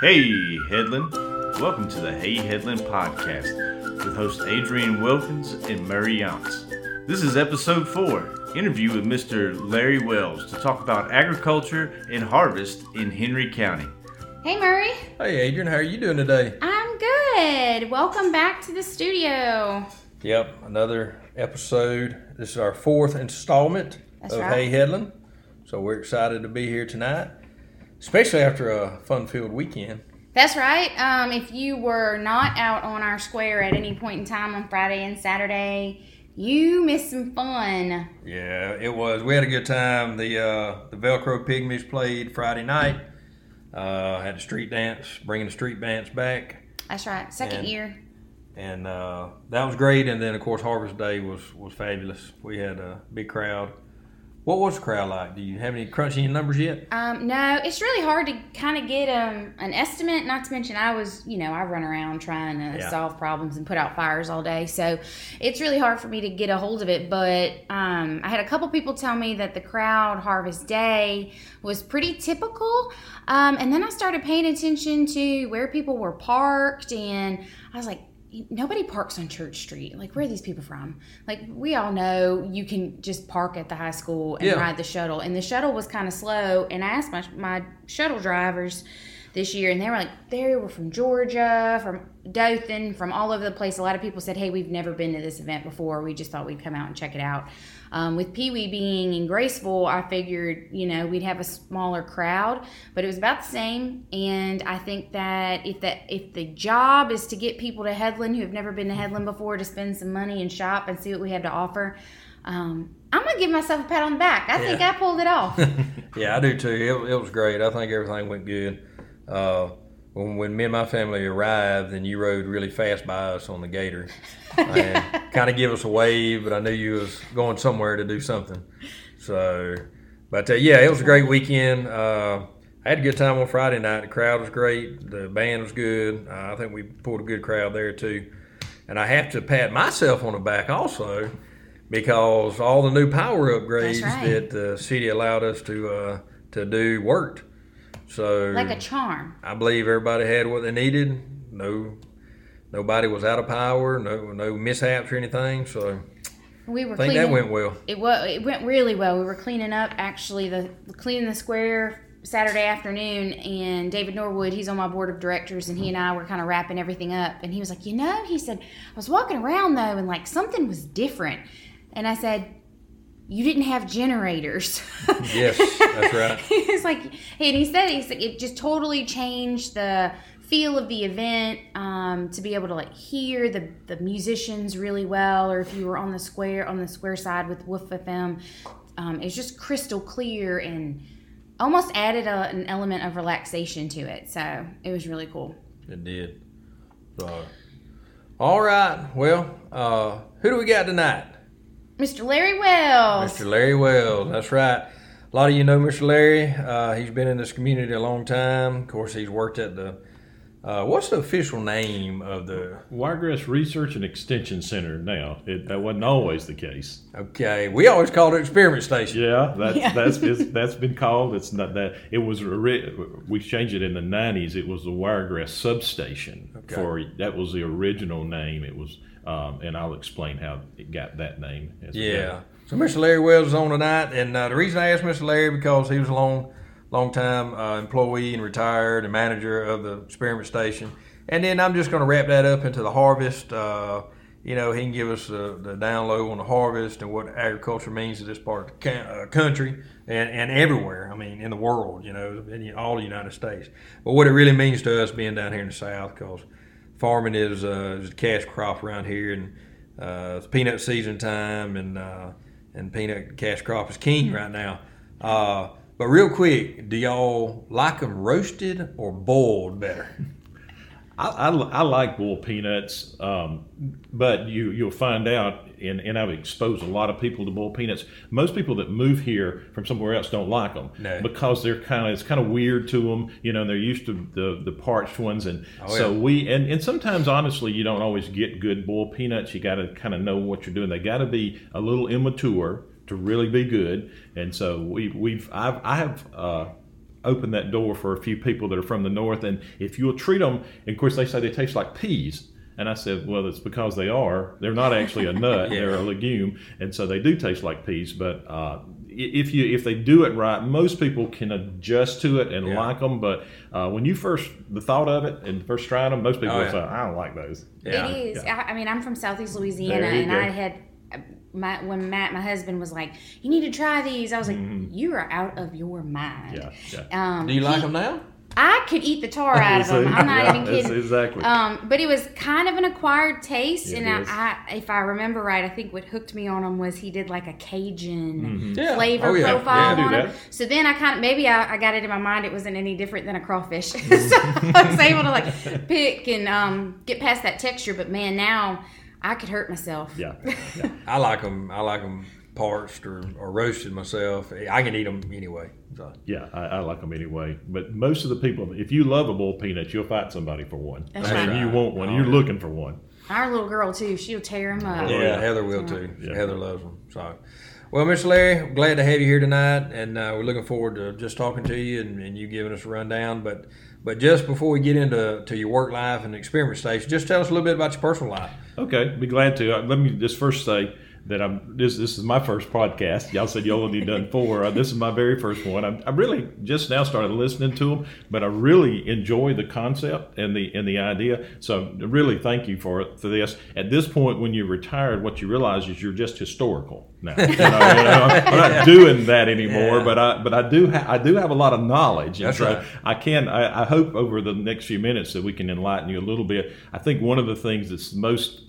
Hey, Headland. Welcome to the Hey Headland podcast with hosts Adrian Wilkins and Murray Yance. This is episode four interview with Mr. Larry Wells to talk about agriculture and harvest in Henry County. Hey, Murray. Hey, Adrian, how are you doing today? I'm good. Welcome back to the studio. Yep, another episode. This is our fourth installment That's of right. Hey Headland. So we're excited to be here tonight, especially after a fun-filled weekend. That's right. Um, if you were not out on our square at any point in time on Friday and Saturday, you missed some fun. Yeah, it was. We had a good time. The uh, the Velcro Pygmies played Friday night. Uh, had a street dance, bringing the street dance back, That's right. Second And- year. and uh, that was great. And then of course Harvest Day was was fabulous. We had a big crowd. What was the crowd like? Do you have any crunching numbers yet? Um, no, it's really hard to kind of get um, an estimate. Not to mention, I was, you know, I run around trying to Yeah. solve problems and put out fires all day, so it's really hard for me to get a hold of it. But um, I had a couple people tell me that the crowd harvest day was pretty typical, um, and then I started paying attention to where people were parked, and I was like. Nobody parks on Church Street. Like, where are these people from? Like, we all know you can just park at the high school and Yeah. ride the shuttle. And the shuttle was kind of slow. And I asked my, my shuttle drivers this year, and they were like, they were from Georgia, from Dothan, from all over the place. A lot of people said, hey, we've never been to this event before. We just thought we'd come out and check it out. Um, with Pee Wee being in Graceful, I figured, you know, we'd have a smaller crowd, but it was about the same. And I think that if that if the job is to get people to Headland who have never been to Headland before to spend some money and shop and see what we have to offer, um, I'm gonna give myself a pat on the back. I think I pulled it off. Yeah, I do too. It, it was great. I think everything went good. Uh, when, when me and my family arrived, and you rode really fast by us on the Gator, and kind of give us a wave, but I knew you was going somewhere to do something. So, but uh, yeah, it was a great weekend. Uh, I had a good time on Friday night. The crowd was great. The band was good. Uh, I think we pulled a good crowd there too. And I have to pat myself on the back also because all the new power upgrades right. that the city allowed us to uh, to do worked. So like a charm. I believe everybody had what they needed. No, nobody was out of power. No, no mishaps or anything. So We were I think cleaning. that went well. It was. It went really well. We were cleaning up actually the cleaning the square Saturday afternoon, and David Norwood, he's on my board of directors, and he and I were kind of wrapping everything up. And he was like, you know, he said, I was walking around though, and like something was different. And I said, you didn't have generators. Yes, that's right. it's like, and he said he's like, it just totally changed the feel of the event um, to be able to like hear the, the musicians really well, or if you were on the square on the square side with Woof FM, um, it's just crystal clear and almost added a, an element of relaxation to it. So it was really cool. It did. So, all right. Well, uh, who do we got tonight? Mr. Larry Wells. Mr. Larry Wells. That's right. A lot of you know Mr. Larry. Uh, he's been in this community a long time. Of course, he's worked at the. Uh, what's the official name of the? Wiregrass Research and Extension Center now. It, that wasn't always the case. Okay, we always called it Experiment Station. Yeah, that's Yeah. that's it's, that's been called. It's not that it was. We changed it in the '90s. It was the Wiregrass Substation. Okay. For that was the original name. It was, um, and I'll explain how it got that name. as we go. Yeah. So Mr. Larry Wells is on tonight, and uh, the reason I asked Mr. Larry because he was a long, long time uh, employee and retired and manager of the experiment station. And then I'm just going to wrap that up into the harvest. Uh, you know, he can give us the, the down low on the harvest and what agriculture means to this part of the ca- uh, country and, and everywhere. I mean, in the world, you know, in all the United States. But what it really means to us being down here in the South, because farming is, uh, is a cash crop around here, and uh, it's peanut season time, and uh, and peanut cash crop is king right now. Uh, but real quick, do y'all like them roasted or boiled better? I, I, I like boiled peanuts, um, but you you'll find out, and, and I've exposed a lot of people to boiled peanuts. Most people that move here from somewhere else don't like them No. because they're kind of it's kind of weird to them. You know, they're used to the the parched ones, and Oh, so yeah. we and, and sometimes honestly, you don't always get good boiled peanuts. You got to kind of know what you're doing. They got to be a little immature to really be good, and so we we've I've, I have. Uh, open that door for a few people that are from the north. And if you'll treat them, and of course they say they taste like peas. And I said, well, it's because they are. They're not actually a nut; they're a legume, and so they do taste like peas. But uh, if you if they do it right, most people can adjust to it and Yeah. like them. But uh, when you first the thought of it and first trying them, most people Oh, will yeah. say, I don't like those. Yeah. It is. I, I mean, I'm from Southeast Louisiana, and go. I had my when Matt, my husband, was like, "You need to try these." I was like, "You are out of your mind." Mm-hmm. Yeah, yeah. Um, Do you like he- them now? I could eat the tar out of them. I'm not Yeah, even kidding. Exactly. Um, but it was kind of an acquired taste, It and. I, I, if I remember right, I think what hooked me on him was he did like a Cajun Yeah. flavor Oh, yeah. profile Yeah, on them. So then I kind of maybe I, I got it in my mind it wasn't any different than a crawfish. so I was able to like pick and um, get past that texture. But man, now I could hurt myself. yeah, yeah. I like them. I like them parched or, or roasted myself. I can eat them anyway. So. Yeah, I, I like them anyway. But most of the people, if you love a bowl peanut, you'll fight somebody for one. That's I mean, right. you want one. Oh, You're yeah. looking for one. Our little girl too, she'll tear them up. Oh, Yeah, yeah. Heather will too. Yeah. Heather loves them. So, well, Mr. Larry, glad to have you here tonight, and uh, we're looking forward to just talking to you and, and you giving us a rundown. But, but just before we get into to your work life and experiment station, just tell us a little bit about your personal life. Okay, be glad to. Uh, let me just first say that I'm this. This is my first podcast. Y'all said y'all only done four. Uh, this is my very first one. I'm, I really just now started listening to them, but I really enjoy the concept and the and the idea. So really, thank you for it for this. At this point, when you're retired, what you realize is you're just historical now. You know, you know, I'm not doing that anymore, Yeah. but I but I do ha- I do have a lot of knowledge. And That's so right. I can. I, I hope over the next few minutes that we can enlighten you a little bit. I think one of the things that's most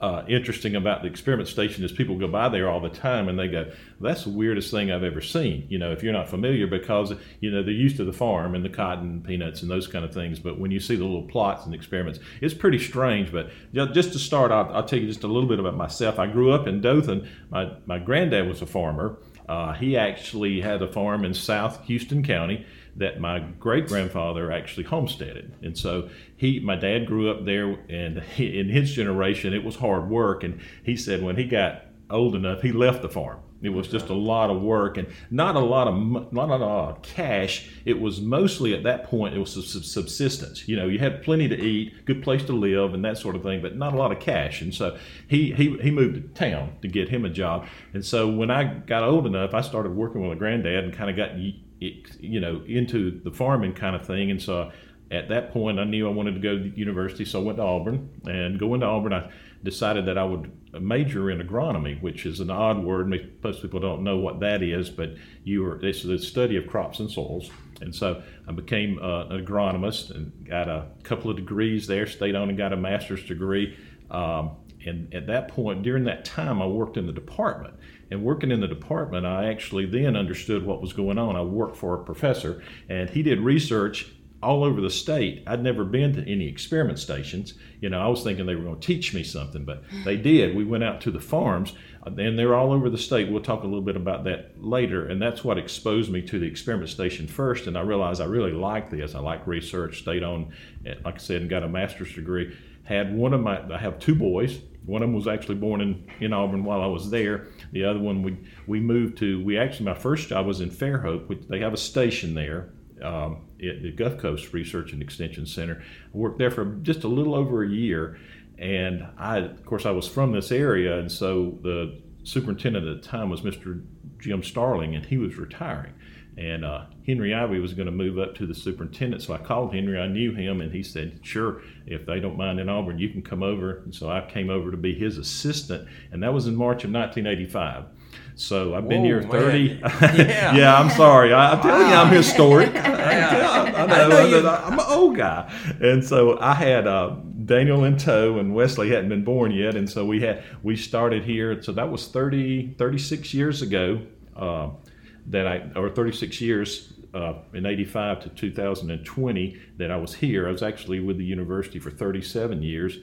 uh, interesting about the experiment station is people go by there all the time and they go, "That's the weirdest thing I've ever seen." You know, if you're not familiar, because you know they're used to the farm and the cotton, peanuts, and those kind of things. But when you see the little plots and experiments, it's pretty strange. But just to start, I'll, I'll tell you just a little bit about myself. I grew up in Dothan. My my granddad was a farmer. Uh, he actually had a farm in South Houston County that my great grandfather actually homesteaded, and so he, my dad, grew up there, and he, in his generation, it was hard work. And he said when he got old enough, he left the farm. It was just a lot of work and not a lot of not a lot of cash. It was mostly at that point it was sub- subsistence. You know, you had plenty to eat, good place to live, and that sort of thing, but not a lot of cash. And so he he, he moved to town to get him a job. And so when I got old enough, I started working with a granddad and kind of got it, you know into the farming kind of thing. And so at that point, I knew I wanted to go to university, so I went to Auburn. And going to Auburn, I decided that I would major in agronomy, which is an odd word. Most people don't know what that is, but you are it's the study of crops and soils. And so I became uh, an agronomist and got a couple of degrees there. Stayed on and got a master's degree. Um, and at that point, during that time, I worked in the department. And working in the department, I actually then understood what was going on. I worked for a professor, and he did research all over the state. I'd never been to any experiment stations. You know, I was thinking they were going to teach me something, but they did. We went out to the farms, uh, and they're all over the state. We'll talk a little bit about that later. And that's what exposed me to the experiment station first. And I realized I really like this. I like research. Stayed on, eh, like I said, and got a master's degree. Had one of my, I have two boys. One of them was actually born in, in Auburn while I was there. The other one, we, we moved to, we actually, my first job was in Fairhope. Which they have a station there um, at the Gulf Coast Research and Extension Center. I worked there for just a little over a year, and I, of course, I was from this area, and so the superintendent at the time was Mr. Jim Starling, and he was retiring. And uh, Henry Ivy was going to move up to the superintendent, so I called Henry. I knew him, and he said, "Sure, if they don't mind in Auburn, you can come over." And so I came over to be his assistant, and that was in March of 1985. So I've been Whoa, here 30. Yeah. yeah, I'm sorry. I, I'm telling you, I'm historic. Yeah. I, I know, know you- I'm an old guy. And so I had uh, Daniel in tow, and Wesley hadn't been born yet. And so we had we started here. So that was 30, 36 years ago uh, that I, or 36 years uh, in 85 to 2020 that I was here. I was actually with the university for 37 years.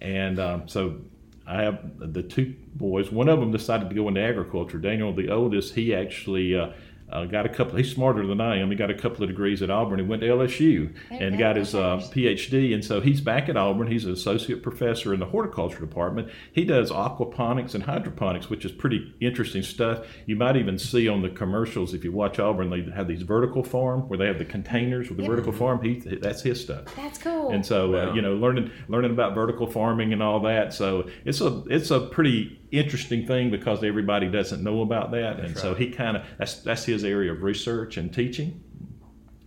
And um, so I have the two boys. One of them decided to go into agriculture. Daniel, the oldest, he actually uh, uh, got a couple. He's smarter than I am. He got a couple of degrees at Auburn. He went to LSU and go, got his uh, PhD. And so he's back at Auburn. He's an associate professor in the horticulture department. He does aquaponics and hydroponics, which is pretty interesting stuff. You might even see on the commercials if you watch Auburn, they have these vertical farm where they have the containers with the Yeah. vertical farm. He that's his stuff. That's cool. And so, uh, you know, learning learning about vertical farming and all that. So it's a it's a pretty interesting thing because everybody doesn't know about that, and so he kind of that's that's his area of research and teaching.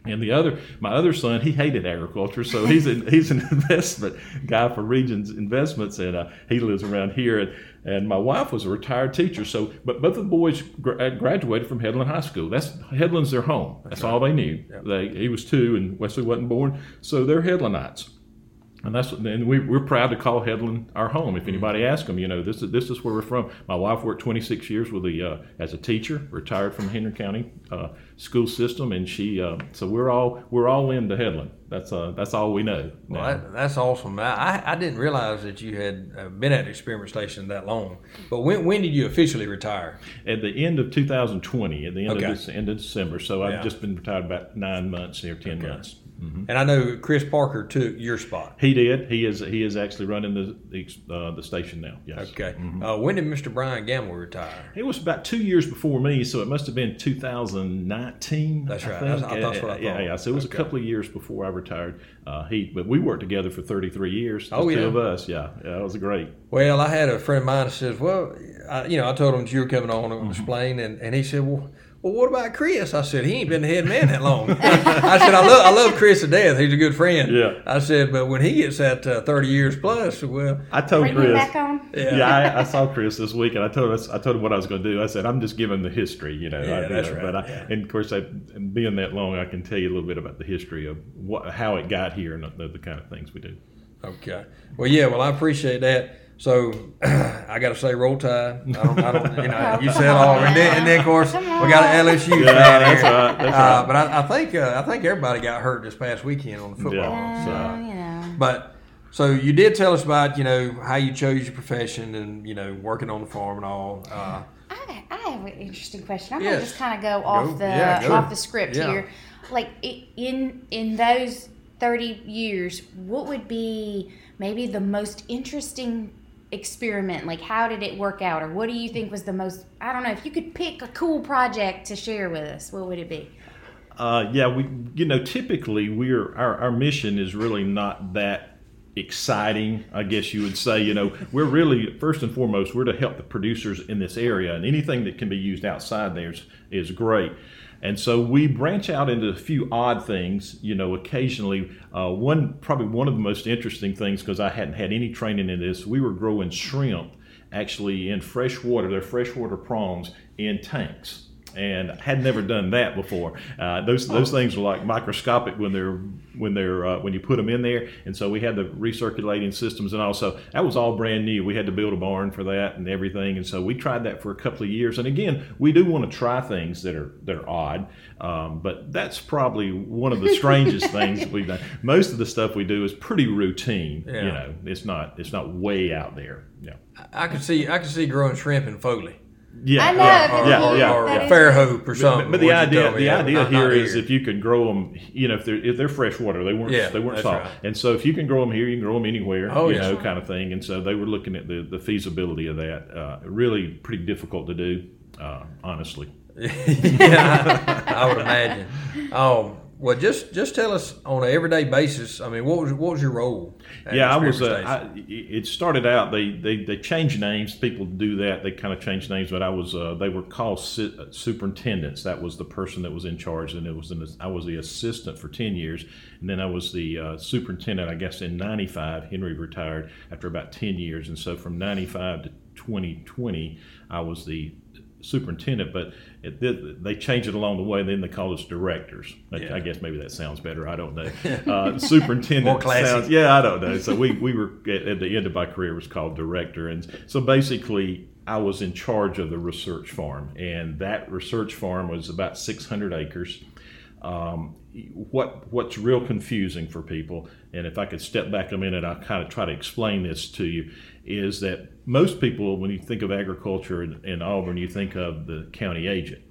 And the other, my other son, he hated agriculture, so he's an he's an investment guy for Regions Investments, and uh, he lives around here. And, and my wife was a retired teacher, so but both of the boys gra- uh, graduated from Headland High School. That's Headland's their home. That's all they knew. They he was two, and Wesley wasn't born, so they're Headlandites. And that's and we, we're proud to call Headland our home. If anybody asks them, you know, this is this is where we're from. My wife worked 26 years with the uh, as a teacher, retired from Henry County uh, school system, and she uh, so we're all we're all into Headland. That's uh, that's all we know. Well, now. that, that's awesome. I, I- didn't realize that you had uh, been at the experiment station that long. But when, when did you officially retire? at the end of 2020, at the end Okay. of this, end of December. So Yeah. I've just been retired about nine months here, ten Okay. months. And I know Chris Parker took your spot. He did. He is he is actually running the the, uh, the station now. Yes. Okay. Uh, when did Mr. Brian Gamble retire? It was about two years before me, so it must have been 2019. That's I right. think. That's- I- that's what I Yeah, thought. yeah. So it was Okay. a couple of years before I retired. Uh, he, but we worked together for 33 years. Oh, the two of us. Yeah, yeah. It was great. Well, I had a friend of mine that says, "Well, I, you know, I told him that you were coming on Mm-hmm. to explain, and, and he said, well." Well, what about Chris? I said he ain't been the head man that long. I said I love I love Chris to death. He's a good friend. Yeah. I said, but when he gets that uh, thirty years plus, well, I told Bring me Chris. back on. Yeah. Yeah, I, I saw Chris this week, and I told us, I told him what I was going to do. I said, I'm just giving the history, you know. Yeah, I, you that's know, right, But I, yeah. and of course, I, being that long, I can tell you a little bit about the history of what, how it got here, and the, the kind of things we do. Okay. Well, yeah. Well, I appreciate that. So I got to say, roll tide. I don't, I don't, you know, you said all, and then, and then of course we got an LSU fan that's here. right, that's uh, right. But I, I think uh, I think everybody got hurt this past weekend on the football. Yeah. So, you know. but so you did tell us about you know how you chose your profession and you know working on the farm and all. Uh, I, I have an interesting question. I'm Yes. gonna just kind of go off the yeah, go. off the script Yeah. here. Like in in those 30 years, what would be maybe the most interesting experiment? Like how did it work out, or what do you think was the most? I don't know. If you could pick a cool project to share with us, what would it be? Uh, yeah, we you know typically we're our, our mission is really not that exciting. I guess you would say. You know, we're really first and foremost we're to help the producers in this area, and anything that can be used outside there is, is great. And so we branch out into a few odd things. You know, occasionally uh, one probably one of the most interesting things because I hadn't had any training in this. We were growing shrimp actually in fresh water. They're freshwater prawns in tanks and had never done that before. Uh, those those things were like microscopic when they're when they're uh, when you put them in there, and so we had the recirculating systems and also that was all brand new. We had to build a barn for that and everything, and so we tried that for a couple of years. And again, we do want to try things that are that are odd, um, but that's probably one of the strangest things that we've done. Most of the stuff we do is pretty routine. Yeah. You know, it's not it's not way out there. Yeah. I could see I could see growing shrimp in Foley. Yeah, I know, yeah, but yeah, you- yeah. or that is- Fairhope or something. But the idea, told the yeah, idea not- here not is if you could grow them, you know, if they're if they're freshwater, they weren't Yeah, they weren't salt, right. and so if you can grow them here, you can grow them anywhere, Oh, you yeah. know, kind of thing. And so they were looking at the the feasibility of that. Uh, really, pretty difficult to do, uh, honestly. yeah, I would imagine. Um, well, just just tell us on an everyday basis. I mean, what was what was your role? yeah, I was. Uh, I, it started out. They, they they changed names. People do that. They kind of changed names, but I was. Uh, they were called si- uh, superintendents. That was the person that was in charge, and it was. An, I was the assistant for ten years, and then I was the uh, superintendent. I guess in '95, Henry retired after about ten years, and so from '95 to 2020, I was the superintendent, but it, did- they changed it along the way. Then they called us directors. I- Yeah. I guess maybe that sounds better. I don't know. Uh, superintendent More classy. sounds yeah, I don't know. So we, we were at, at the end of my career was called director, and so basically I was in charge of the research farm, and that research farm was about 600 acres. Um, what what's real confusing for people, and if I could step back a minute, I'll kind of try to explain this to you, is that most people, when you think of agriculture in, in Auburn, you think of the county agent.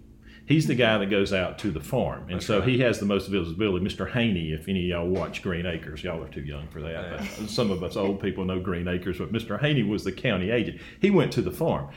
He's the guy that goes out to the farm, and so he has the most visibility. Mr. Haney, if any of y'all watch Green Acres, y'all are too young for that. But some of us old people know Green Acres, but Mr. Haney was the county agent. He went to the farm.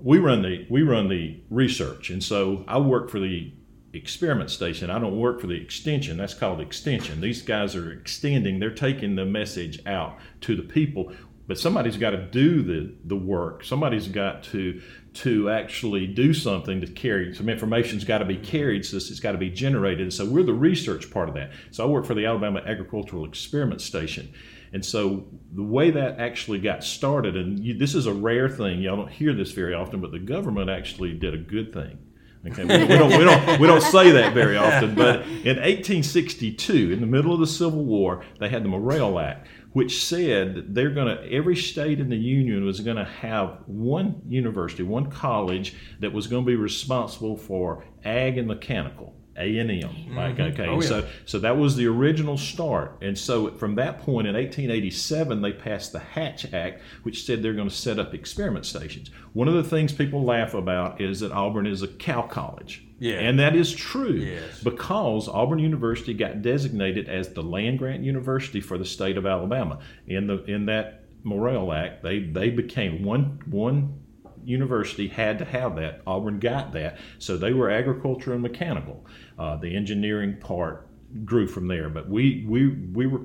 We run the we run the research, and so I work for the experiment station. I don't work for the extension. That's called extension. These guys are extending. They're taking the message out to the people. But somebody's got to do the, the work. Somebody's got to to actually do something to carry some information's got to be carried so it's got to be generated. So we're the research part of that. So i work for the alabama agricultural experiment station. And so the way that actually got started and you, this is a rare thing y'all don't hear this very often but the government actually did a good thing. Okay, we, we, don't, we, don't, we don't say that very often, but in 1862, in the middle of the Civil War, they had the Morrill Act, which said that they're going to every state in the union was going to have one university, one college that was going to be responsible for ag and mechanical. A and M, mm-hmm. like okay, Oh, yeah. so so that was the original start, and so from that point in 1887 they passed the Hatch Act, which said they're going to set up experiment stations. One of the things people laugh about is that Auburn is a cow college, Yeah. and that is true Yes. because Auburn University got designated as the land grant university for the state of Alabama. In the in that Morrill Act, they they became one one university had to have that. Auburn got that, so they were agriculture and mechanical. Uh, the engineering part grew from there, but we we we were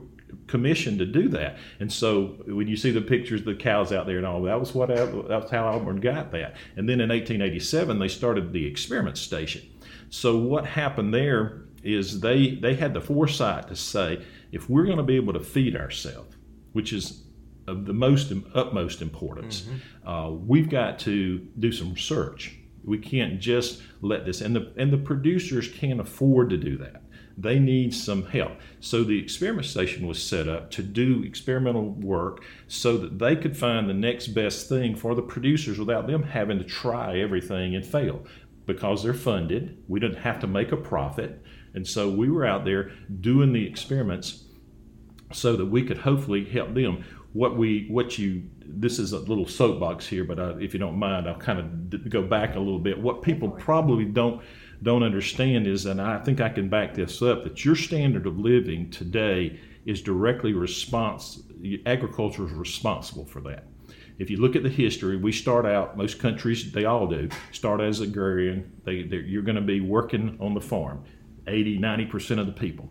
commissioned to do that. And so when you see the pictures of the cows out there and all, that was what that's how Auburn got that. And then in 1887 they started the experiment station. So what happened there is they they had the foresight to say if we're going to be able to feed ourselves, which is of the most utmost importance, uh, we've got to do some research. We can't just let this, and the and the producers can't afford to do that. They need some help. So the experiment station was set up to do experimental work so that they could find the next best thing for the producers without them having to try everything and fail. Because they're funded, we didn't have to make a profit. And so we were out there doing the experiments so that we could hopefully help them. What we, what you, this is a little soapbox here, but uh, if you don't mind, I'll kind of d- go back a little bit. What people probably don't don't understand is, and I think I can back this up, that your standard of living today is directly response. Agriculture is responsible for that. If you look at the history, we start out. Most countries, they all do, start as agrarian. They, you're going to be working on the farm, 80, 90 percent of the people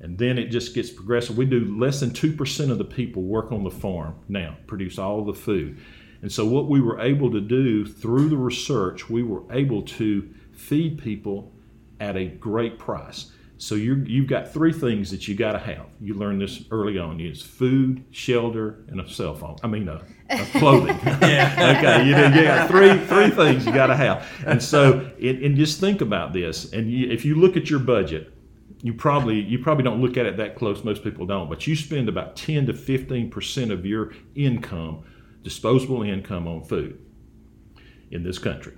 and then it just gets progressive. We do less than 2% of the people work on the farm now, produce all the food. And so, what we were able to do through the research, we were able to feed people at a great price. So, you you've got three things that you got to have. You learned this early on it's food, shelter, and a cell phone. I mean, uh, uh, clothing. okay, you, know, you got three, three things you got to have. And so, and, and just think about this. And you, if you look at your budget, you probably you probably don't look at it that close most people don't but you spend about 10 to 15 percent of your income disposable income on food in this country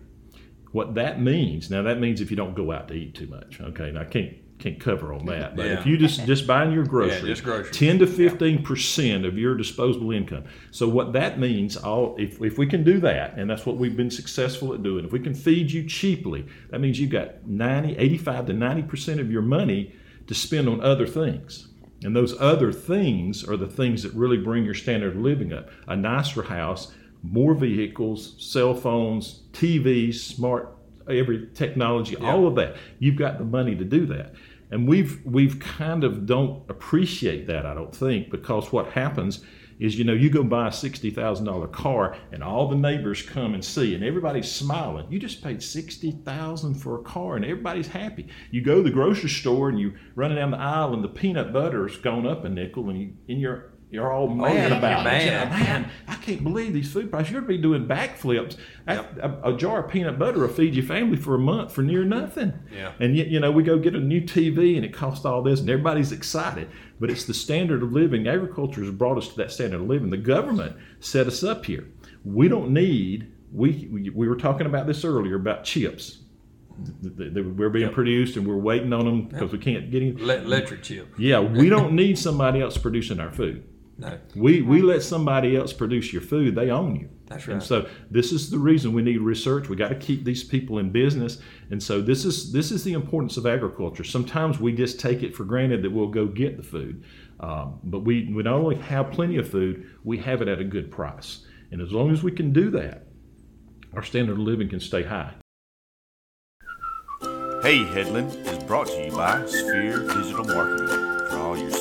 what that means. Now that means if you don't go out to eat too much okay? And i can't can't cover on that but Yeah. if you just just buying your groceries just groceries. 10 to 15 percent of your disposable income. So what that means all if, if we can do that and that's what we've been successful at doing if we can feed you cheaply that means you've got 90 85 to 90 percent of your money to spend on other things. And those other things are the things that really bring your standard of living up. A nicer house more vehicles cell phones tvs smart every technology all of that. You've got the money to do that. And we've we've kind of don't appreciate that i don't think because what happens is you know you go buy a $60000 car and all the neighbors come and see and everybody's smiling. You just paid 60000 for a car and everybody's happy. You go to the grocery store and you run down the aisle and the peanut butter's gone up a nickel and, you, and you're you're all oh, mad yeah, about it. man. Man, I can't believe these food prices. You're going to be doing backflips. A, a, a jar of peanut butter will feed your family for a month for near nothing. Yeah. And yet, you know, we go get a new TV and it costs all this, and everybody's excited. But it's the standard of living. Agriculture has brought us to that standard of living. The government set us up here. We don't need. We we, we were talking about this earlier about chips. We're being produced and we're waiting on them because we can't get any. Le- electric chip. Yeah, we don't need somebody else producing our food. No, We we let somebody else produce your food. They own you. That's right. And so this is the reason we need research. We got to keep these people in business. And so this is this is the importance of agriculture. Sometimes we just take it for granted that we'll go get the food, um, but we we not only have plenty of food, we have it at a good price. And as long as we can do that, our standard of living can stay high. Hey Headland is brought to you by Sphere Digital Marketing for all your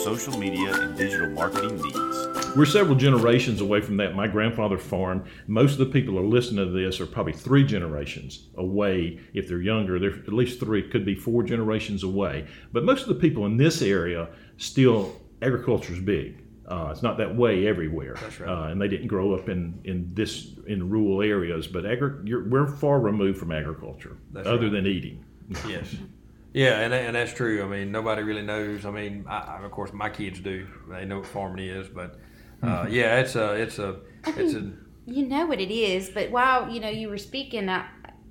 social media and digital marketing needs. We're several generations away from that. My grandfather farmed. Most of the people who are listening to this are probably three generations away. If they're younger, they're at least three, could be four generations away. But most of the people in this area still agriculture is big. Uh, it's not that way everywhere, That's right. uh, and they didn't grow up in, in this in rural areas. But agri- you're, we're far removed from agriculture, That's other right. than eating. yes, yeah, and and that's true. I mean, nobody really knows. I mean, I, I, of course, my kids do. They know what farming is, but uh, yeah, it's a it's a it's a You know what it is, but while you know you were speaking, I,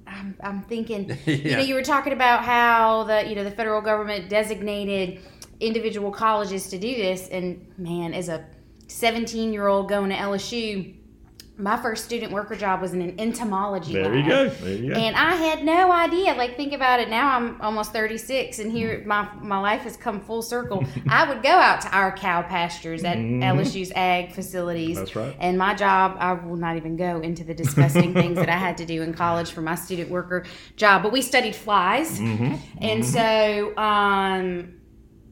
I'm, I'm thinking, you know, you were talking about how the you know the federal government designated individual colleges to do this, and man, as a 17 year old going to LSU, my first student worker job was in an entomology There lab. you go. There you go. And I had no idea. Like, think about it. Now I'm almost 36, and here mm. my my life has come full circle. I would go out to our cow pastures at mm-hmm. LSU's ag facilities. That's right. And my job, I will not even go into the disgusting things that I had to do in college for my student worker job. But we studied flies, mm-hmm. and mm-hmm. so um,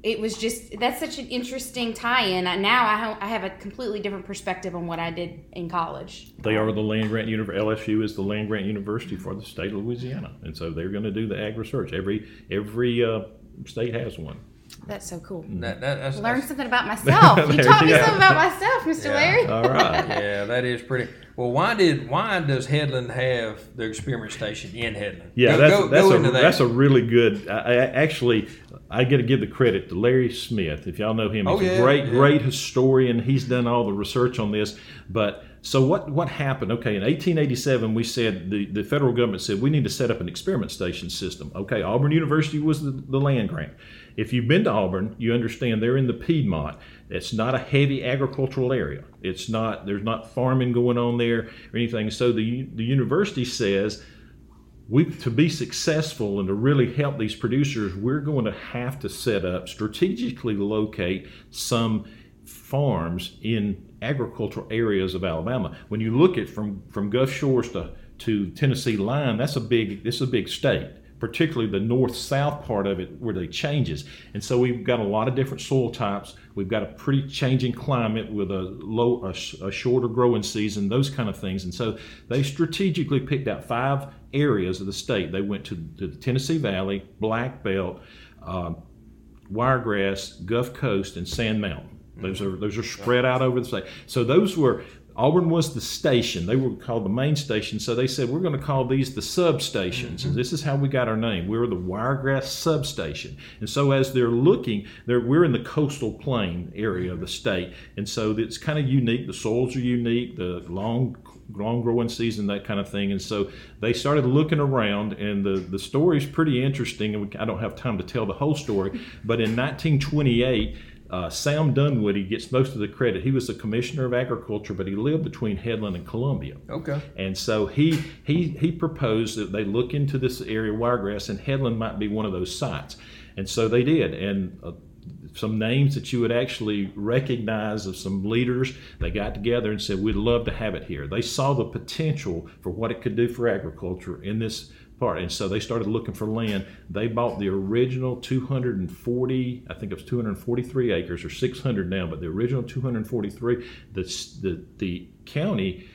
it was just that's such an interesting tie-in. Now I ha- I have a completely different perspective on what I did in college. They are the land grant university. LSU is the land grant university for the state of Louisiana, and so they're going to do the ag research. Every every uh, state has one. That's so cool. Mm. that, that, that's, Learn that's- something about myself. You taught you me go. something about myself, Mr. Yeah. Larry. All right. yeah, that is pretty. Well, why did why does Headland have their experiment station in Headland? Yeah, Go- that's go- that's go a into that. that's a really good. I, I actually I got to give the credit to Larry Smith. If y'all know him, oh, he's Oh, yeah, a great yeah. great historian. He's done all the research on this. But so what what happened? Okay, in 1887, we said the the federal government said we need to set up an experiment station system. Okay, Auburn University was the, the land grant. If you've been to Auburn, you understand they're in the Piedmont. It's not a heavy agricultural area. It's not there's not farming going on there or anything. So the the university says we to be successful and to really help these producers, we're going to have to set up strategically locate some farms in agricultural areas of Alabama. When you look at from from Gulf Shores to to Tennessee line, that's a big it's a big state. Particularly the north-south part of it, where they changes, and so we've got a lot of different soil types. We've got a pretty changing climate with a low, a, a shorter growing season, those kind of things. And so they strategically picked out five areas of the state. They went to, to the Tennessee Valley, Black Belt, um, Wiregrass, Gulf Coast, and Sand Mountain. Those are those are spread out over the state. So those were Auburn was the station. They were called the main station. So they said we're going to call these the substations. And mm-hmm. this is how we got our name. We were the Wiregrass substation. And so as they're looking, they're, we're in the coastal plain area of the mm-hmm. state, and so it's kind of unique. The soils are unique. The long long growing season, that kind of thing. And so they started looking around, and the, the story is pretty interesting. And we, I don't have time to tell the whole story, but in 1928, uh, Sam Dunwoody gets most of the credit. He was the commissioner of agriculture, but he lived between Headland and Columbia. okay. And so he he he proposed that they look into this area of wiregrass, and Headland might be one of those sites. And so they did. And uh, some names that you would actually recognize of some leaders, they got together and said, "We'd love to have it here." They saw the potential for what it could do for agriculture in this part, and so they started looking for land. They bought the original 240, I think it was 243 acres or 600 now, but the original 243. The the the county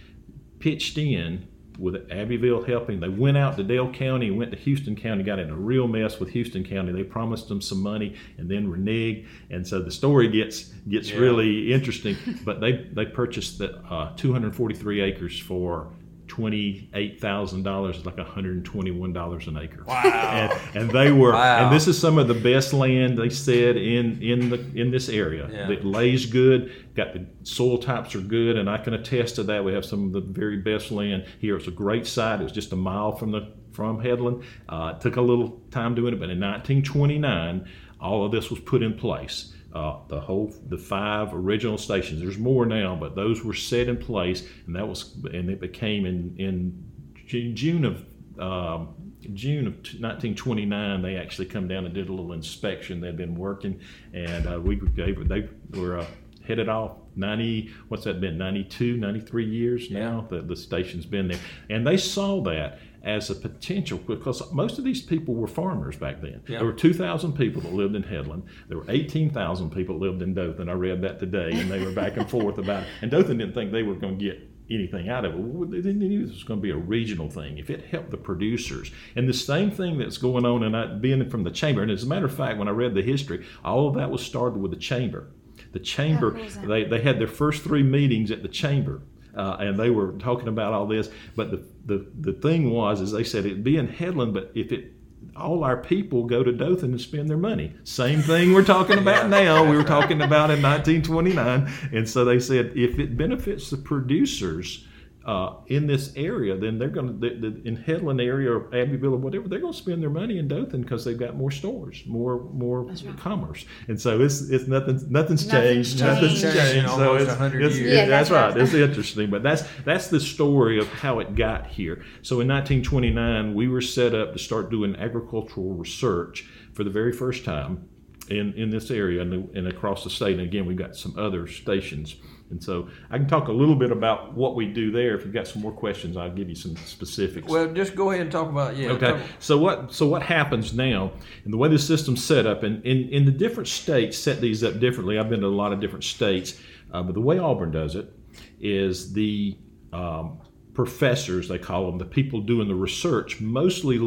pitched in with Abbeville helping. They went out to Dale County, went to Houston County, got in a real mess with Houston County. They promised them some money and then reneged, and so the story gets gets Yeah. really interesting. but they they purchased the uh, 243 acres for. Twenty-eight thousand dollars, is like one hundred and twenty-one dollars an acre. Wow. And, and they were, Wow. and this is some of the best land they said in in the in this area. Yeah. It lays good, got the soil types are good, and I can attest to that. We have some of the very best land here. It's a great site. It was just a mile from the from Headland. Uh, it took a little time doing it, but in 1929, all of this was put in place. Uh, the whole the five original stations. There's more now, but those were set in place, and that was and it became in in June of. Um, June of 1929, they actually come down and did a little inspection. They'd been working, and uh, we gave they were uh, headed off 90 what's that been 92 93 years now that the station's been there and they saw that as a potential because most of these people were farmers back then Yeah. there were 2000 people that lived in headland there were 18000 people that lived in dothan i read that today and they were back and forth about it and dothan didn't think they were going to get anything out of it. They knew this was going to be a regional thing. If it helped the producers, and the same thing that's going on, and I, being from the chamber, and as a matter of fact, when I read the history, all of that was started with the chamber. The chamber, cool they, they had their first three meetings at the chamber. Uh, and they were talking about all this, but the, the, the thing was, is they said it'd be in Headland, but if it all our people go to Dothan and spend their money. Same thing we're talking about now. We were talking about in 1929, and so they said if it benefits the producers. Uh, in this area, then they're going to the, the, in Headland area or Abbeville or whatever. They're going to spend their money in Dothan because they've got more stores, more more commerce, and so it's it's nothing nothing's, Nothing's changed. Nothing's changed. changed. So it's, 100 it's- years. Yeah, that's that's right. right. It's interesting, but that's that's the story of how it got here. So in 1929, we were set up to start doing agricultural research for the very first time in in this area and, the, and across the state. And again, we've got some other stations. And so I can talk a little bit about what we do there. If you've got some more questions, I'll give you some specifics. Well, just go ahead and talk about yeah. Okay. talk- So what so what happens now, and the way the system's set up, and in, in the different states set these up differently. I've been to a lot of different states, uh, but the way Auburn does it is the um, professors they call them, the people doing the research, mostly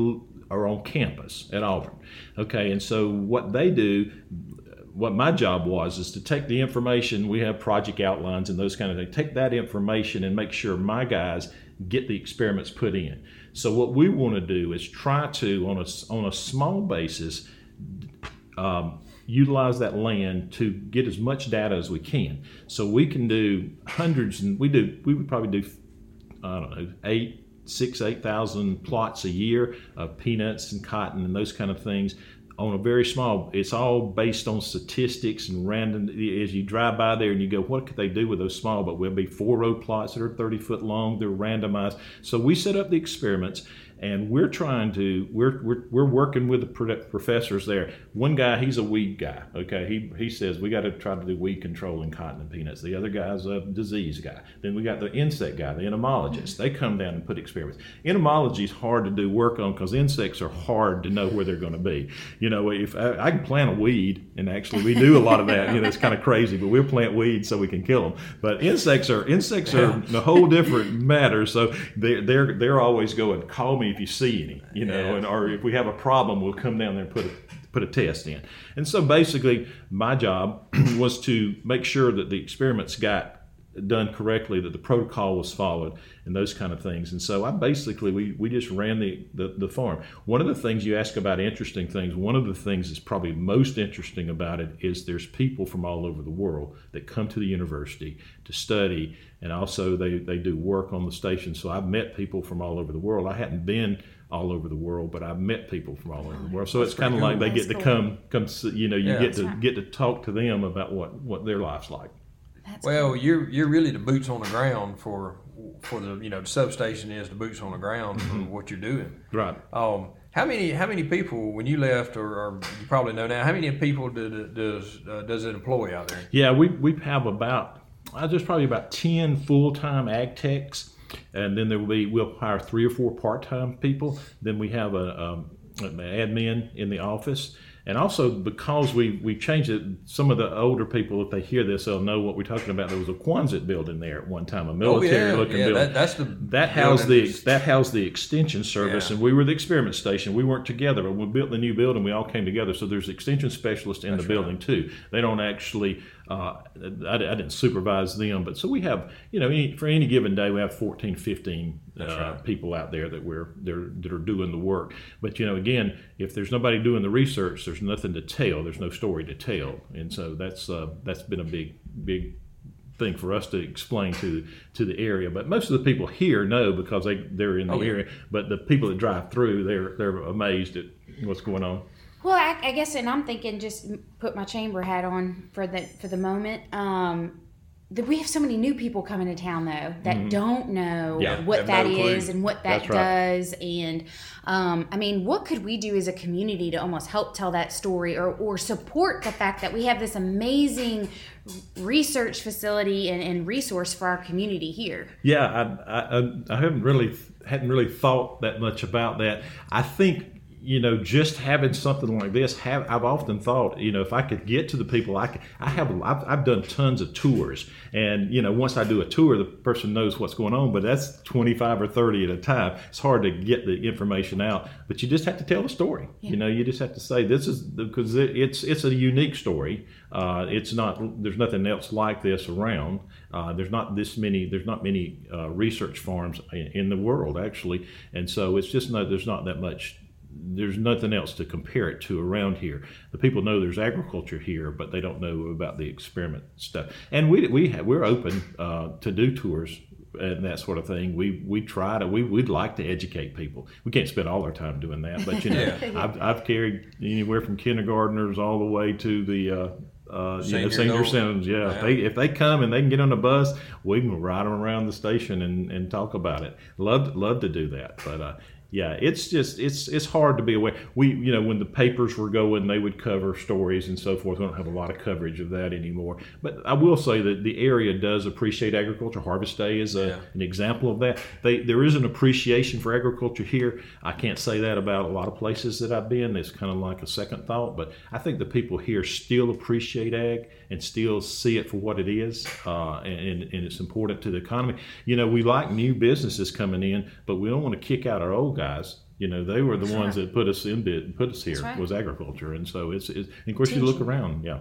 are on campus at Auburn. Okay, and so what they do. What my job was is to take the information. We have project outlines and those kind of things. Take that information and make sure my guys get the experiments put in. So what we want to do is try to, on a on a small basis, um, utilize that land to get as much data as we can. So we can do hundreds, and we do we would probably do I don't know eight six eight thousand plots a year of peanuts and cotton and those kind of things on a very small it's all based on statistics and random as you drive by there and you go what could they do with those small but we'll be four row plots that are 30 foot long they're randomized. So we set up the experiments and we're trying to we're we're, we're working with the professors there. One guy he's a weed guy okay? He he says we got to try to do weed control in cotton and peanuts. The other guy's a disease guy. Then we got the insect guy the entomologist. They come down and put experiments. Entomology is hard to do work on because insects are hard to know where they're going to be. You know if I, I can plant a weed and actually we do a lot of that you know it's kind of crazy but we'll plant weeds so we can kill them but insects are insects are a whole different matter. So they're they're, they're always going call me if you see any you know Yeah. and or if we have a problem we'll come down there and put a put a test in and so basically my job was to make sure that the experiments got done correctly, that the protocol was followed, and those kind of things. And so I basically we, we just ran the, the, the farm. One of the things you ask about interesting things, one of the things that's probably most interesting about it is there's people from all over the world that come to the university to study, and also they, they do work on the station. So I've met people from all over the world. I hadn't been all over the world, but I've met people from all over the world. So oh, it's kind of like they get That's to come come s- you know you Yeah. get to right. get to talk to them about what what their life's like. That's Well, you're you're really the boots on the ground for for the you know the substation is the boots on the ground for what you're doing. Right. Um, how many how many people when you left, or, or you probably know now, how many people did, does uh, does it employ out there? Yeah, we, we have about uh, there's probably about ten full time ag techs, and then there will be we'll hire three or four part time people. Then we have a, um, an admin in the office. And also because we we changed it, some of the older people, if they hear this, they'll know what we're talking about. There was a Quonset building there at one time, a military looking Oh, yeah, building. that, that's the That housed the that housed the extension service, Yeah. and we were the experiment station. We weren't together, but we built the new building, we all came together. So there's extension specialists in the building too. They don't actually. Uh, I, I didn't supervise them, but so we have you know any, for any given day we have 14, 15 uh, right. people out there that we're they're, that are doing the work. But you know again, if there's nobody doing the research, there's nothing to tell. There's no story to tell, and so that's uh, that's been a big big thing for us to explain to to the area. But most of the people here know because they they're in the Oh, yeah. area. But the people that drive through, they're they're amazed at what's going on. Well, I, I guess, and I'm thinking, just put my chamber hat on for the for the moment. Um, that we have so many new people coming to town though that don't know Mm-hmm. Yeah, what that no is clue. and what that right. does and um, i mean what could we do as a community to almost help tell that story or, or support the fact that we have this amazing research facility and, and resource for our community here Yeah, I, I, I- I haven't really hadn't really thought that much about that. I think you know just having something like this. Have I've often thought you know if I could get to the people, I could, I have I've, I've done tons of tours, and you know once I do a tour, the person knows what's going on. But that's twenty five or thirty at a time. It's hard to get the information out, but you just have to tell the story. You know, you just have to say this is because it, it's it's a unique story. Uh, it's not there's nothing else like this around. Uh, there's not this many there's not many uh, research farms in, in the world actually, and so it's just not there's not that much. There's nothing else to compare it to around here. The people know there's agriculture here, but they don't know about the experiment stuff. And we we have, we're open uh, to do tours and that sort of thing. We we try to we we'd like to educate people. We can't spend all our time doing that, but you know, I've, I've carried anywhere from kindergartners all the way to the uh, uh, you know, Senior senior adult. centers. Yeah, if they if they come and they can get on the bus, we can ride them around the station and, and talk about it. Love love to do that, but. Uh, yeah, it's just it's it's hard to be aware. We you know when the papers were going, they would cover stories and so forth. We don't have a lot of coverage of that anymore. But I will say that the area does appreciate agriculture. Harvest Day is a, Yeah. an example of that. They there is an appreciation for agriculture here. I can't say that about a lot of places that I've been. It's kind of like a second thought, but I think the people here still appreciate ag and still see it for what it is, uh, and, and it's important to the economy. You know, we like new businesses coming in, but we don't want to kick out our old guys. You know, they were the ones that put us in bit, put us here right. was agriculture, and so it's, it's and of course you look around, yeah.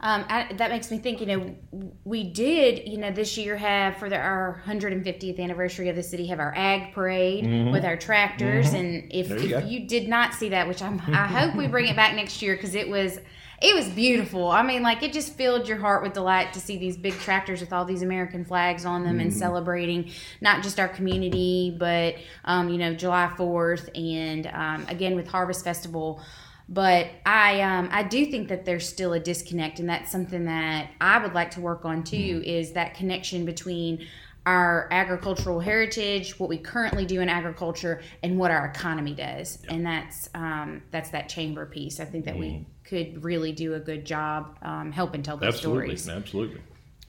Um, I, that makes me think, you know, we did, you know, this year have for the, our 150th anniversary of the city have our ag parade with our tractors, and if, Mm-hmm. You if you did not see that, which I'm, I hope we bring it back next year because it was. It was beautiful. I mean, like it just filled your heart with delight to see these big tractors with all these American flags on them and Mm-hmm. celebrating not just our community, but um, you know July Fourth and um, again with Harvest Festival but I um, I do think that there's still a disconnect, and that's something that I would like to work on too. Is that connection between our agricultural heritage, what we currently do in agriculture, and what our economy does, and that's um, that's that chamber piece. I think that we could really do a good job um, helping tell those Absolutely, stories. absolutely.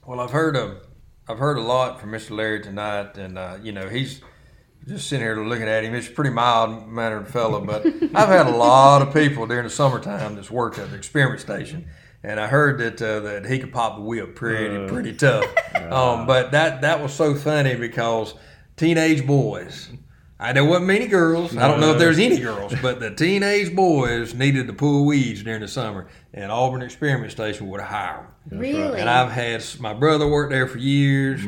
Well, I've heard a, I've heard a lot from Mr. Larry tonight, and uh, you know he's just sitting here looking at him. He's a pretty mild mannered fellow, but I've had a lot of people during the summertime that's worked at the experiment station, and I heard that uh, that he could pop a whip pretty pretty tough. Um, but that that was so funny because teenage boys. I there wasn't many girls. I don't know if there's any girls, but the teenage boys needed to pull weeds during the summer, and Auburn Experiment Station would hire them. Really, And I've had my brother worked there for years,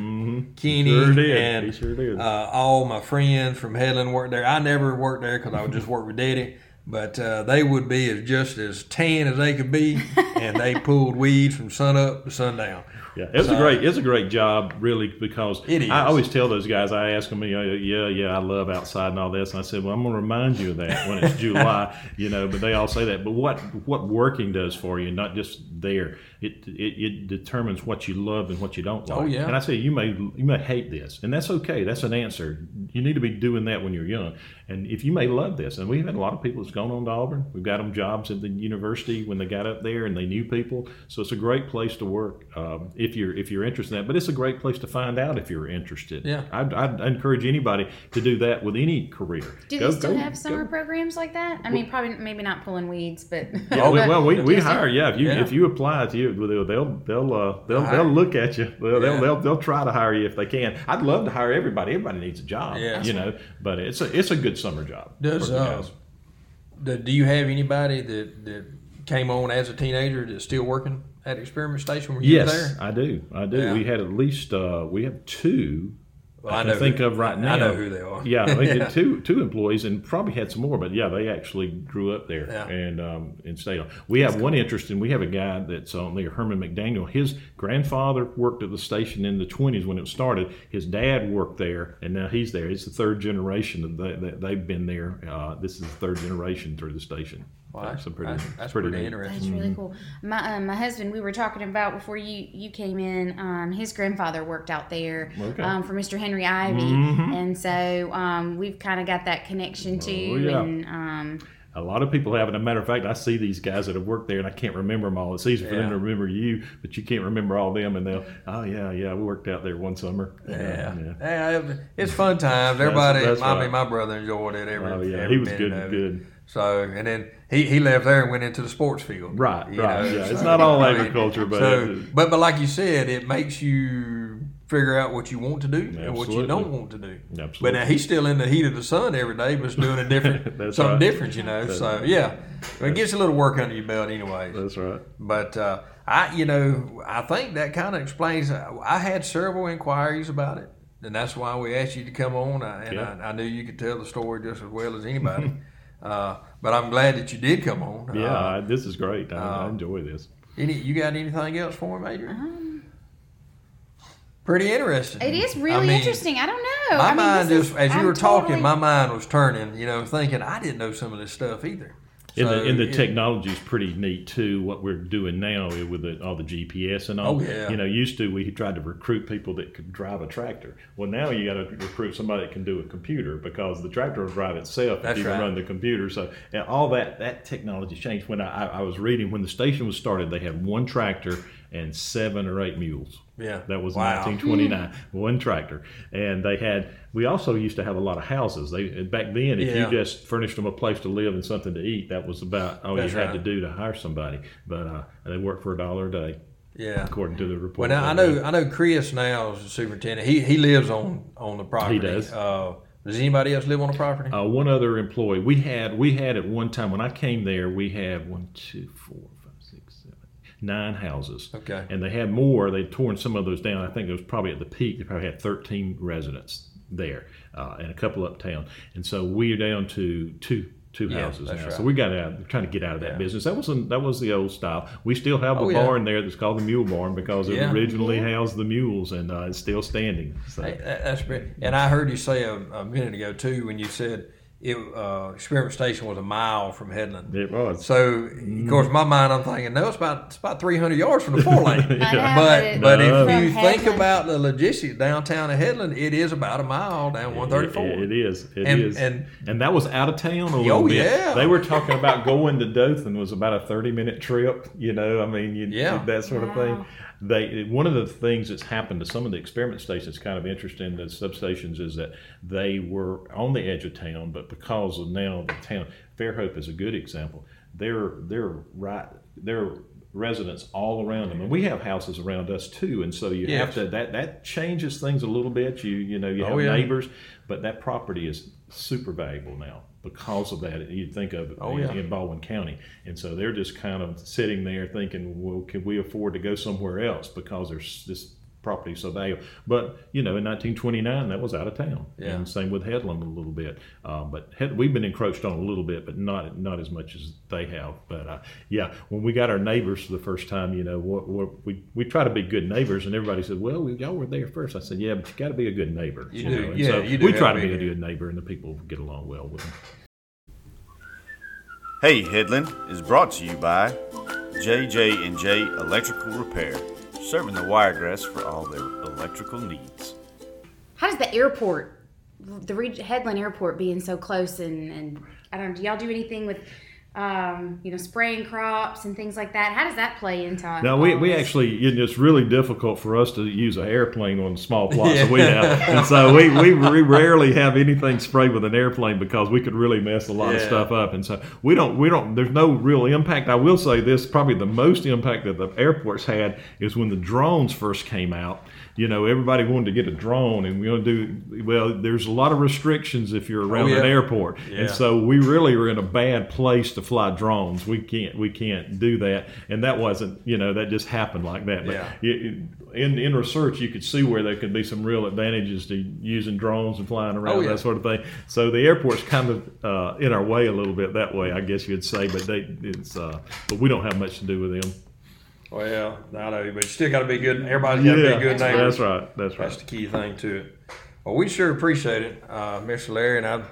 Kenny, Sure did. and He sure did. Uh, all my friends from Headland worked there. I never worked there because I would just work with Daddy. But uh, they would be as just as tan as they could be, and they pulled weeds from sun up to sundown. Yeah, it's a So- great it's a great job really because. I always tell those guys I ask them you know, yeah yeah I love outside and all this and I said well I'm going to remind you of that when it's July you know but they all say that but what what working does for you not just there it it, it determines what you love and what you don't like Oh, yeah. and I say you may you may hate this and that's okay that's an answer you need to be doing that when you're young and if you may love this and we've had a lot of people that's gone on to Auburn we've got them jobs at the university when they got up there and they knew people so it's a great place to work um, if you're if you're interested in that but it's a great place to find out if you're interested Yeah. I'd, I'd encourage anybody to do that with any career do Go- they still go- have summer go- programs like that? I mean, probably maybe not pulling weeds, but Oh, but- well, we, we Yes, hire. Yeah, if you Yeah. if you apply to you, they'll they'll they'll uh, they'll, they'll look at you. They'll, Yeah. they'll, they'll they'll try to hire you if they can. I'd love to hire everybody. Everybody needs a job. Yeah. you know. But it's a it's a good summer job. Does uh, do, do you have anybody that that came on as a teenager that's still working at experiment station when you Yes, there? I do. I do. Yeah. We had at least uh, we have two. I, I can know think who- of right now. I now. know who they are. Yeah, they Yeah. two two employees and probably had some more, but yeah, they actually grew up there Yeah. and um, and stayed on. We have one interesting. we have a guy that's on there, Herman McDaniel. His grandfather worked at the station in the twenties when it started. His dad worked there, and now he's there. It's the third generation of that, that they've been there. Uh, this is the third generation through the station. Well, That's a pretty- that's, that's pretty pretty, neat. That's really cool. My um, my husband, we were talking about before you you came in. Um, his grandfather worked out there Okay. um, for Mr. Henry Ivy, Mhm. and so um, we've kind of got that connection too. Oh, yeah. And um, A lot of people have, and a matter of fact, I see these guys that have worked there, and I can't remember them all. It's easy for them to remember you, but you can't remember all them, and they'll, oh yeah, yeah, we worked out there one summer. Yeah. yeah. yeah, it- it's fun times. Everybody, that's I right. mean, my brother enjoyed it. Every, Oh yeah, every he was good, good. So, and then he, he left there and went into the sports field. Right, right. know, yeah, it's not all agriculture, but so, but but like you said, it makes you figure out what you want to do and what you don't want to do. Absolutely. But now he's still in the heat of the sun every day, but doing a different something right. different, you know. So yeah, it gets a little work under your belt anyway. that's right. But uh, I, you know, I think that kind of explains. I had several inquiries about it, and that's why we asked you to come on. I, and Yeah. I, I knew you could tell the story just as well as anybody. uh, but I'm glad that you did come on. Yeah, Uh, this is great. I, I uh, enjoy this. any, you got anything else for me, Major? um, Pretty interesting. it is I really mean, interesting. I don't know. My I mean, mind this just, is- as you I'm were talking, my mind was turning. You know, thinking I didn't know some of this stuff either. And the, and the it- technology is pretty neat too. What we're doing now with the, all the GPS and all. Oh, yeah. You know, used to we tried to recruit people that could drive a tractor. Well, now you got to recruit somebody that can do a computer because the tractor will drive itself That's if you right. run the computer. So and all that that technology changed. When I, I was reading when the station was started, they had one tractor and seven or eight mules. Yeah. That was Wow. 1929, one tractor, and they had. We also used to have a lot of houses. They back then, if Yeah. you just furnished them a place to live and something to eat, that was about all That's you had right. to do to hire somebody. But uh, they worked for a dollar a day, Yeah. according to the report. Well, now I that know I know Chris now is the superintendent. He he lives on on the property. He does. Uh, does anybody else live on the property? Uh, one other employee we had we had at one time when I came there we had one two four five six seven nine houses. Okay. And they had more. They'd torn some of those down. I think it was probably at the peak. They probably had 13 residents there uh, and a couple uptown. And so we're down to two two Yeah, houses now. right. So we got out. We're trying to get out of that Yeah. business. That was that was the old style. We still have the Oh, yeah. barn there that's called the Mule Barn because it originally housed the mules and uh, it's still standing. So. Hey, that's great. And I heard you say a, a minute ago too when you said it uh, experiment station was a mile from Headland. It was. So of course, my mind, I'm thinking, no, it's about it's about 300 yards from the four lane. I know, But it- but if No. you From think about the logistics downtown of Headland, it is about a mile down 134. It, it is. It is. And- and, and- that was out of town a little Oh, bit. yeah. They were talking about going to Dothan was about a thirty minute trip. You know, I mean, you, Yeah. that sort of thing. They one of the things that's happened to some of the experiment stations, kind of interesting, the substations, is that they were on the edge of town, but because of now the town, Fairhope is a good example. They're they're right. They're residents all around them, and we have houses around us too. And so you Yes. have to that that changes things a little bit. You you know you Oh, have yeah. neighbors, but that property is super valuable now because of that. You'd think of it Oh, in, yeah. in Baldwin County, and so they're just kind of sitting there thinking, well, can we afford to go somewhere else because there's this property so valuable. But you know, in 1929, that was out of town, Yeah. and same with Headland a little bit. Um, but Head, we've been encroached on a little bit, but not not as much as they have. But uh, yeah, when we got our neighbors for the first time, you know, what, what, we we try to be good neighbors, and everybody said, "Well, we, y'all were there first. I said, "Yeah, but you got to be a good neighbor." You do. know, and Yeah, so you do We try to to be be a good. good neighbor, and the people get along well with them. Hey Headland is brought to you by JJ and J Electrical Repair, serving the Wiregrass for all their electrical needs. How does the airport, the Headland Airport, being so close, and, and I don't know, do y'all do anything with, um, you know, spraying crops and things like that? How does that play into? No, we, we actually, it's really difficult for us to use an airplane on small plots that we have. And so we, we, we rarely have anything sprayed with an airplane because we could really mess a lot of stuff up. And so we don't, we don't, there's no real impact. I will say this, probably the most impact that the airports had is when the drones first came out. You know, everybody wanted to get a drone and we're going to do, well, there's a lot of restrictions if you're around Oh, yeah. an airport. Yeah. And so we really are in a bad place to fly drones. We can't, we can't do that. And that wasn't, you know, that just happened like that. But Yeah. it- in in research, you could see where there could be some real advantages to using drones and flying around Oh, yeah. that sort of thing. So the airport's kind of uh, in our way a little bit that way, I guess you'd say. But they, it's, uh, but we don't have much to do with them. Well, I know, but you still got to be good. Everybody's got to be a good neighbor. That's right. That's right. That's the key thing to it. Well, we sure appreciate it, uh, Mr. Larry, and I,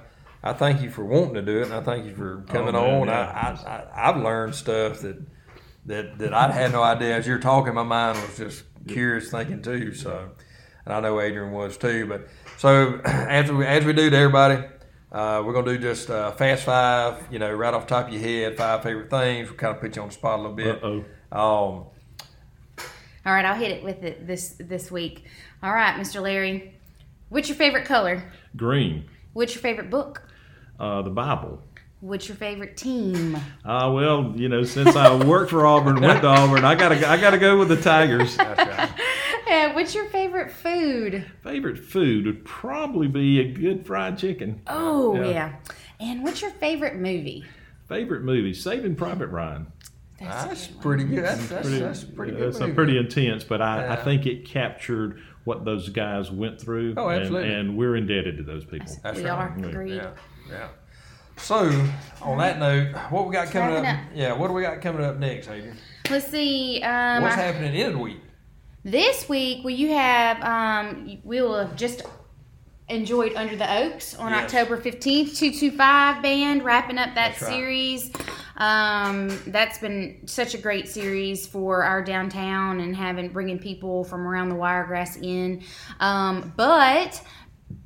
I thank you for wanting to do it, and I thank you for coming Oh, man, on. yeah. I, I, I, I've learned stuff that that that I had no idea. As you're talking, my mind was just curious thinking too. So, and I know Adrian was too. But so as we as we do to everybody, uh, we're gonna do just uh, fast five. You know, right off the top of your head, five favorite things. We kind of put you on the spot a little bit. Uh-oh. Um, All right, I'll hit it with it this this week. All right, Mr. Larry, what's your favorite color? Green, What's your favorite book? Uh, the Bible. What's your favorite team? Uh, well, you know, since I worked for Auburn, went to Auburn, I gotta, I gotta go with the Tigers. that's right. Yeah, what's your favorite food? Favorite food would probably be a good fried chicken. Oh Yeah. yeah. And what's your favorite movie? Favorite movie, Saving Private Ryan. That's a good pretty good. That's, that's, Pretty, that's pretty yeah, good. It's movie. pretty intense, but I, I think it captured what those guys went through. Oh, absolutely. And, we're indebted to those people. That's we right. are agreed. Yeah, yeah. So, on that note, what we got coming up? Up. Yeah, what do we got coming up next, Adrian? Let's see. Um, What's I- happening in the week? This week, will you have? Um, we will have just enjoyed Under the Oaks on Yes. October fifteenth. Two two five band wrapping up that That's right. series. Um, that's been such a great series for our downtown and having bringing people from around the Wiregrass in. Um, but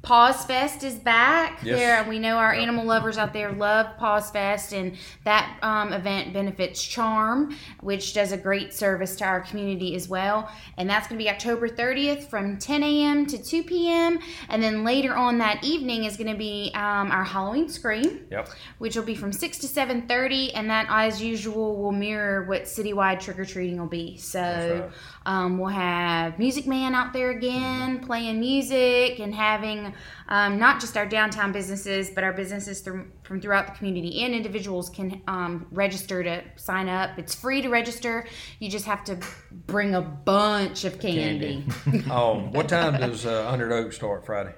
Paws Fest is back. Yes. There, we know our animal lovers out there love Paws Fest, and that um, event benefits Charm, which does a great service to our community as well. And that's going to be October 30th from 10 a.m. to 2 p.m. And then later on that evening is going to be um, our Halloween Scream Yep. which will be from 6 to 7.30 and that as usual will mirror what citywide trick-or-treating will be so right. um, we'll have music man out there again playing music and having um, not just our downtown businesses but our businesses through, from throughout the community and individuals can um, register to sign up it's free to register you just have to bring a bunch of candy. Um, what time does uh, Under the Oak start Friday?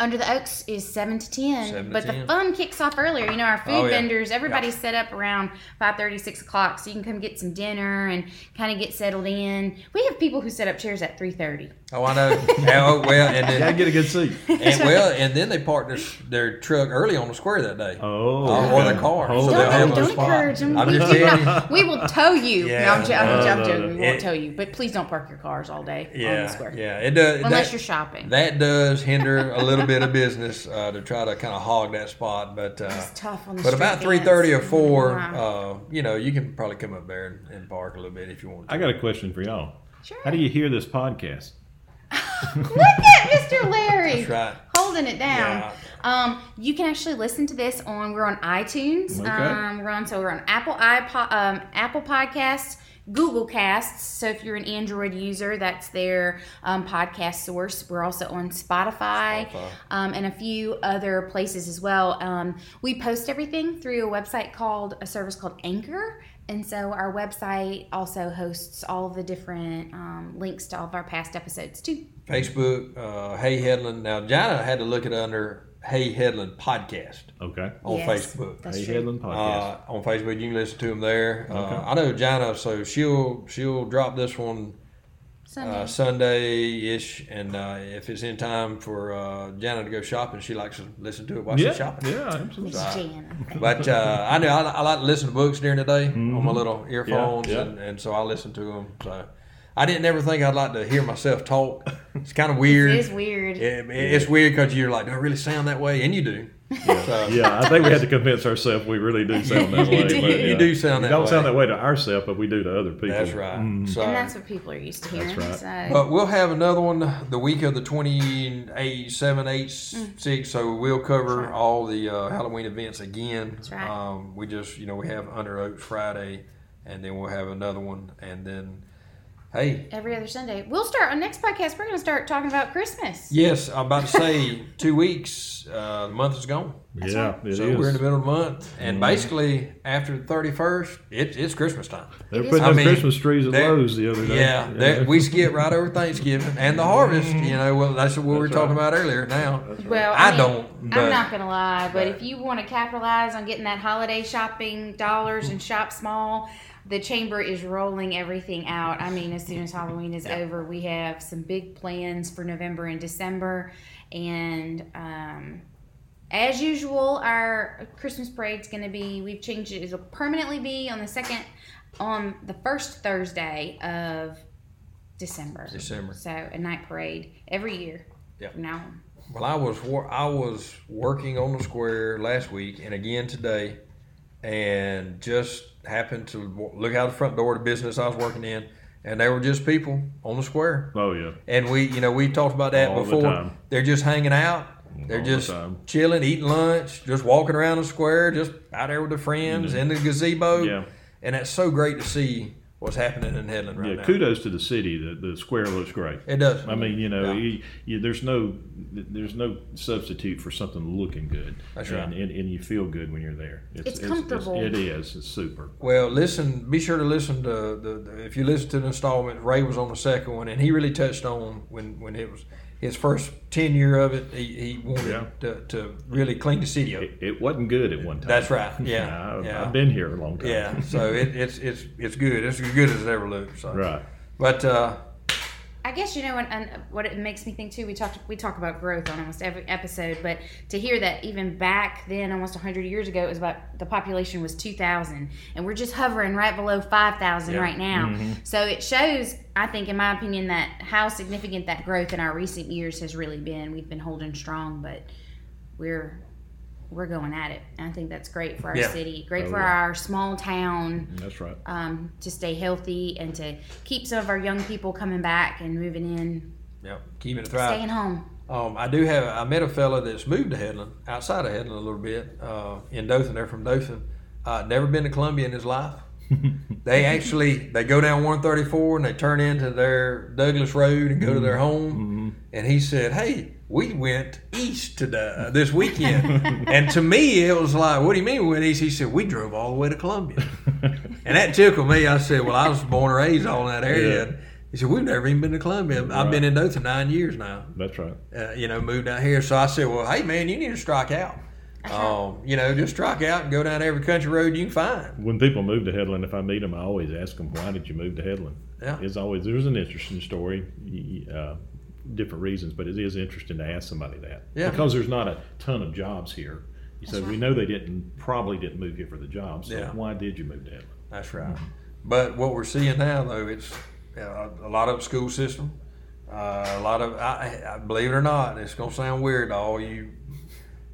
Under the Oaks is seven to ten, 7 to but 10. the fun kicks off earlier. You know, our food Oh, yeah. vendors, everybody's set up around 5.30, 6 o'clock, so you can come get some dinner and kind of get settled in. We have people who set up chairs at three thirty. Oh, I know. Yeah, oh, well, and Gotta then get a good seat. and well, and then they parked their, their truck early on the square that day. Oh, Oh, or okay. their car. Oh, So Don't, they'll have don't, encourage them. I'm we, just we telling we will tow you. Yeah. No, I'm, jo- I'm, No, I'm no, joking. no. We won't It- tow you, but please don't park your cars all day on the square. yeah. It does. Unless that- you're shopping. That does hinder a little bit of business uh, to try to kind of hog that spot, but uh, It's tough on the but about three thirty or four, Wow. uh, you know, you can probably come up there and, and park a little bit if you want. To. I got a question for y'all. Sure. How do you hear this podcast? Look at Mr. Larry. Right. Holding it down. Yeah. Um, you can actually listen to this on. We're on iTunes. Okay. Um, we're on so we're on Apple iPod, um, Apple Podcasts, Google Casts. So if you're an Android user, that's their um, podcast source. We're also on Spotify, Spotify. Um, and a few other places as well. Um, we post everything through a website called a service called Anchor. And so our website also hosts all of the different um, links to all of our past episodes too. Facebook, uh, Hey Headland. Now, Jana had to look it under Hey Headland Podcast Okay. on Yes, Facebook. Hey true. Headland podcast. Uh, on Facebook, you can listen to them there. Uh, I know Jana, so she'll she'll drop this one Sunday. uh, Sunday ish, and uh, if it's in time for uh, Jana to go shopping, she likes to listen to it while yeah. she's shopping. Yeah, absolutely. It's Jana. But uh, I know I, I like to listen to books during the day on my little earphones, Mm-hmm. yeah. And, and so I listen to them. So I didn't ever think I'd like to hear myself talk. It's kind of weird. It is weird. It- it's weird because you're like, do I really sound that way? And you do. So, Yeah, I think we had to convince ourselves we really do sound that way. do. but, You yeah. do sound We that don't way. sound that way to ourselves, but we do to other people. That's right. Mm. So, and that's what people are used to hearing. That's So. but we'll have another one the week of the 28, 7, 8, 6. So we'll cover Mm. right. all the uh, Halloween events again. That's right. Um, we just, you know, we have Under Oaks Friday, and then we'll have another one. And then, hey, Every other Sunday. We'll start our next podcast. We're going to start talking about Christmas. yes, I'm about to say two weeks, uh, the month is gone. Yeah, it is. so we're in the middle of the month. And basically, after the 31st, it, it's Christmas time. They're It putting is. them I mean, Christmas trees at Lowe's the other day. Yeah, that, we skip right over Thanksgiving and the harvest. You know, well, that's what we were That's talking right. about earlier. Now, Well, I mean, don't, but- I'm not going to lie, but but- if you want to capitalize on getting that holiday shopping dollars and shop small, the chamber is rolling everything out. I mean, as soon as Halloween is over, we have some big plans for November and December, and um, as usual, our Christmas parade is going to be, we've changed it, it'll permanently be on the second, on the first Thursday of December. December. So a night parade every year Yep. from now on. Well, I was wor- I was working on the square last week and again today, and just happened to look out the front door of the business I was working in, and they were just people on the square. Oh yeah. And we, you know, we talked about that All the before. time. They're just hanging out. They're All just time. chilling, eating lunch, just walking around the square, just out there with their friends in the gazebo. Yeah. And that's so great to see what's happening in Headland right Yeah, now. kudos to the city. The, the square looks great. It does. I mean, you know, Yeah. you, you, there's no there's no substitute for something looking good. That's and, right. And, and you feel good when you're there. It's comfortable. it is. It's super. Well, listen. Be sure to listen to the, the. If you listen to the installment, Ray was on the second one, and he really touched on when when it was his first ten year of it. He, he wanted Yeah. to, to really clean the city up. It, it wasn't good at one time. That's right. Yeah. I've, yeah. I've been here a long time. yeah. So it, it's it's it's good. It's as good as it ever looked. So. Right. But uh, I guess you know, and, and what it makes me think too. We talked, we talk about growth on almost every episode, but to hear that even back then, almost hundred years ago, it was about the population was two thousand, and we're just hovering right below five thousand Yeah. right now. Mm-hmm. So it shows, I think, in my opinion, that how significant that growth in our recent years has really been. We've been holding strong, but we're we're going at it. And I think that's great for our Yeah. city, great Oh, for yeah. our small town That's right. um, to stay healthy and to keep some of our young people coming back and moving in, yeah, keeping it thriving. staying home. Um, I do have. I met a fella that's moved to Headland, outside of Headland a little bit, uh, in Dothan. They're from Dothan. Uh, never been to Columbia in his life. they actually they go down 134 and they turn into their Douglas Road and go to their home. And he said, "Hey, we went east today uh, this weekend." and to me, it was like, "What do you mean we went east?" He said, "We drove all the way to Columbia." and that tickled me. I said, "Well, I was born and raised all in that area." Yeah. He said, "We've never even been to Columbia. I've been in Dothan nine years now." That's right. uh, you know, moved out here. So I said, well, hey, man, you need to strike out. Um, you know, just strike out and go down every country road you can find. When people move to Headland, if I meet them, I always ask them, "Why did you move to Headland?" Yeah. It's always there's an interesting story, uh, different reasons, but it is interesting to ask somebody that Yeah. because there's not a ton of jobs here. So we know they didn't probably didn't move here for the jobs. So Yeah. why did you move to Headland? That's right. But what we're seeing now, though, it's uh, a lot of school system. Uh, a lot of, I, I believe it or not, it's going to sound weird to all you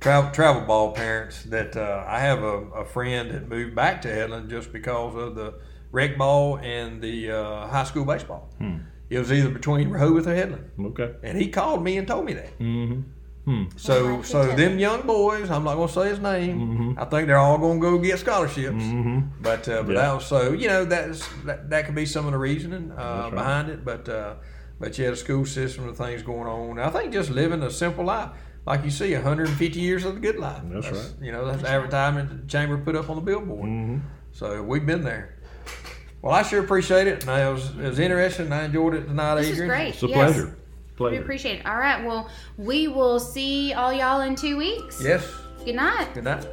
travel travel ball parents that uh, I have a, a friend that moved back to Headland just because of the rec ball and the uh, high school baseball. It was either between Rehobeth or Headland. Okay. And he called me and told me that. Mm-hmm. So, Well, so that's them young boys, I'm not gonna say his name. I think they're all gonna go get scholarships. But, uh, but Yeah. that was, so you know that's that, that could be some of the reasoning uh, right. behind it. But uh, but yeah, the school system and things going on. I think just living a simple life, like you see, 150 years of the good life. That's right. You know, that's the advertisement the chamber put up on the billboard. Mm-hmm. So we've been there. Well, I sure appreciate it, and it was it was interesting. I enjoyed it tonight, This is Adrian. great. It's a yes. pleasure. We appreciate it. All right. Well, we will see all y'all in two weeks. Yes. Good night. Good night.